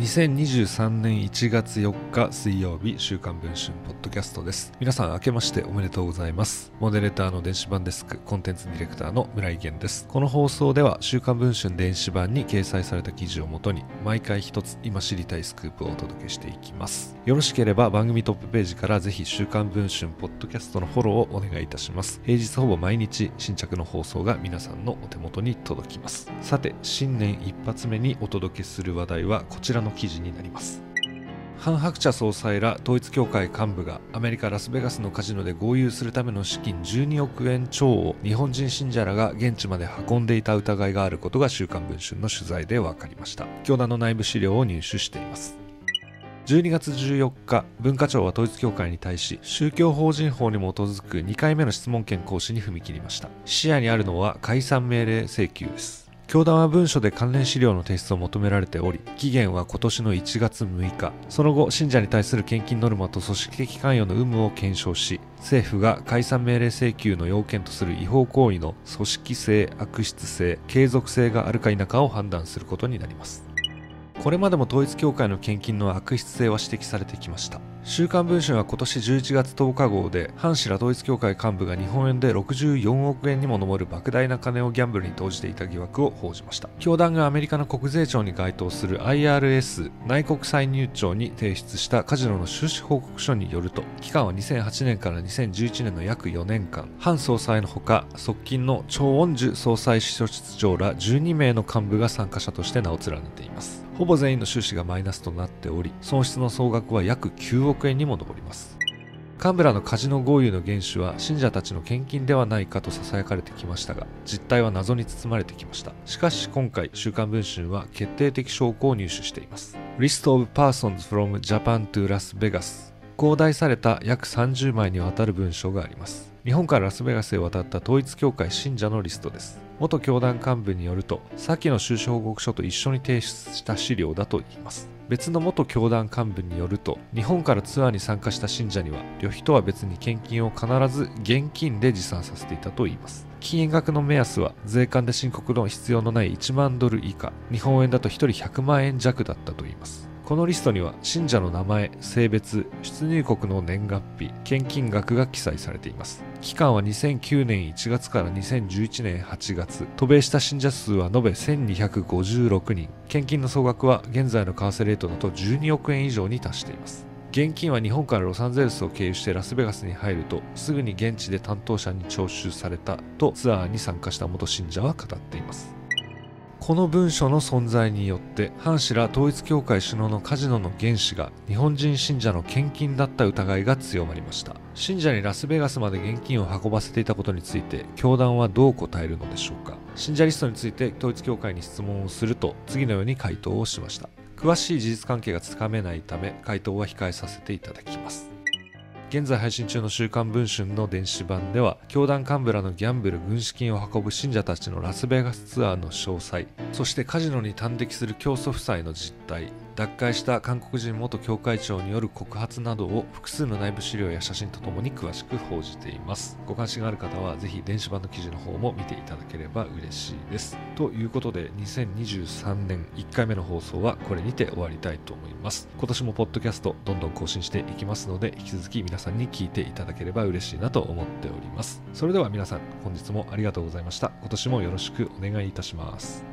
2023年1月4日水曜日週刊文春ポッドキャストです。皆さん明けましておめでとうございます。モデレーターの電子版デスクコンテンツディレクターの村井源です。この放送では週刊文春電子版に掲載された記事をもとに毎回一つ今知りたいスクープをお届けしていきます。よろしければ番組トップページからぜひ週刊文春ポッドキャストのフォローをお願いいたします。平日ほぼ毎日新着の放送が皆さんのお手元に届きます。さて新年一発目にお届けする話題はこちらの記事になります。ハン・ハクチャ総裁ら統一教会幹部がアメリカ・ラスベガスのカジノで豪遊するための資金12億円超を日本人信者らが現地まで運んでいた疑いがあることが週刊文春の取材で分かりました。教団の内部資料を入手しています。12月14日文化庁は統一教会に対し宗教法人法に基づく2回目の質問権行使に踏み切りました。視野にあるのは解散命令請求です。教団は文書で関連資料の提出を求められており期限は今年の1月6日。その後信者に対する献金ノルマと組織的関与の有無を検証し政府が解散命令請求の要件とする違法行為の組織性悪質性継続性があるか否かを判断することになります。これまでも統一教会の献金の悪質性は指摘されてきました。週刊文春は今年11月10日号で反白統一教会幹部が日本円で64億円にも上る莫大な金をギャンブルに投じていた疑惑を報じました。教団がアメリカの国税庁に該当する IRS 内国歳入庁に提出したカジノの収支報告書によると期間は2008年から2011年の約4年間。反総裁のほか側近の超恩樹総裁秘書室長ら12名の幹部が参加者として名を連ねています。ほぼ全員の収支がマイナスとなっており損失の総額は約9億億円にも上ります。幹部らのカジノ豪遊の原種は信者たちの献金ではないかと囁かれてきましたが実態は謎に包まれてきました。しかし今回週刊文春は決定的証拠を入手しています。List of Persons from Japan to Las Vegas 広大された約30枚にわたる文章があります。日本からラスベガスへ渡った統一教会信者のリストです。元教団幹部によると先の収支報告書と一緒に提出した資料だといいます。別の元教団幹部によると日本からツアーに参加した信者には旅費とは別に献金を必ず現金で持参させていたといいます。金額の目安は税関で申告の必要のない1万ドル以下。日本円だと1人100万円弱だったといいます。このリストには信者の名前、性別、出入国の年月日、献金額が記載されています。期間は2009年1月から2011年8月。渡米した信者数は延べ1256人。献金の総額は現在の為替レートだと12億円以上に達しています。現金は日本からロサンゼルスを経由してラスベガスに入るとすぐに現地で担当者に徴収されたとツアーに参加した元信者は語っていますこの文書の存在によって反氏ら統一教会首脳のカジノの原資が日本人信者の献金だった疑いが強まりました。信者にラスベガスまで現金を運ばせていたことについて教団はどう答えるのでしょうか。信者リストについて統一教会に質問をすると次のように回答をしました。詳しい事実関係がつかめないため回答は控えさせていただきます。現在配信中の週刊文春の電子版では教団幹部らのギャンブル軍資金を運ぶ信者たちのラスベガスツアーの詳細そしてカジノに端的する教祖夫妻の実態。脱会した韓国人元教会長による告発などを複数の内部資料や写真とともに詳しく報じています。ご関心がある方はぜひ電子版の記事の方も見ていただければ嬉しいです。ということで2023年1回目の放送はこれにて終わりたいと思います。今年もポッドキャストどんどん更新していきますので引き続き皆さんに聞いていただければ嬉しいなと思っております。それでは皆さん本日もありがとうございました。今年もよろしくお願いいたします。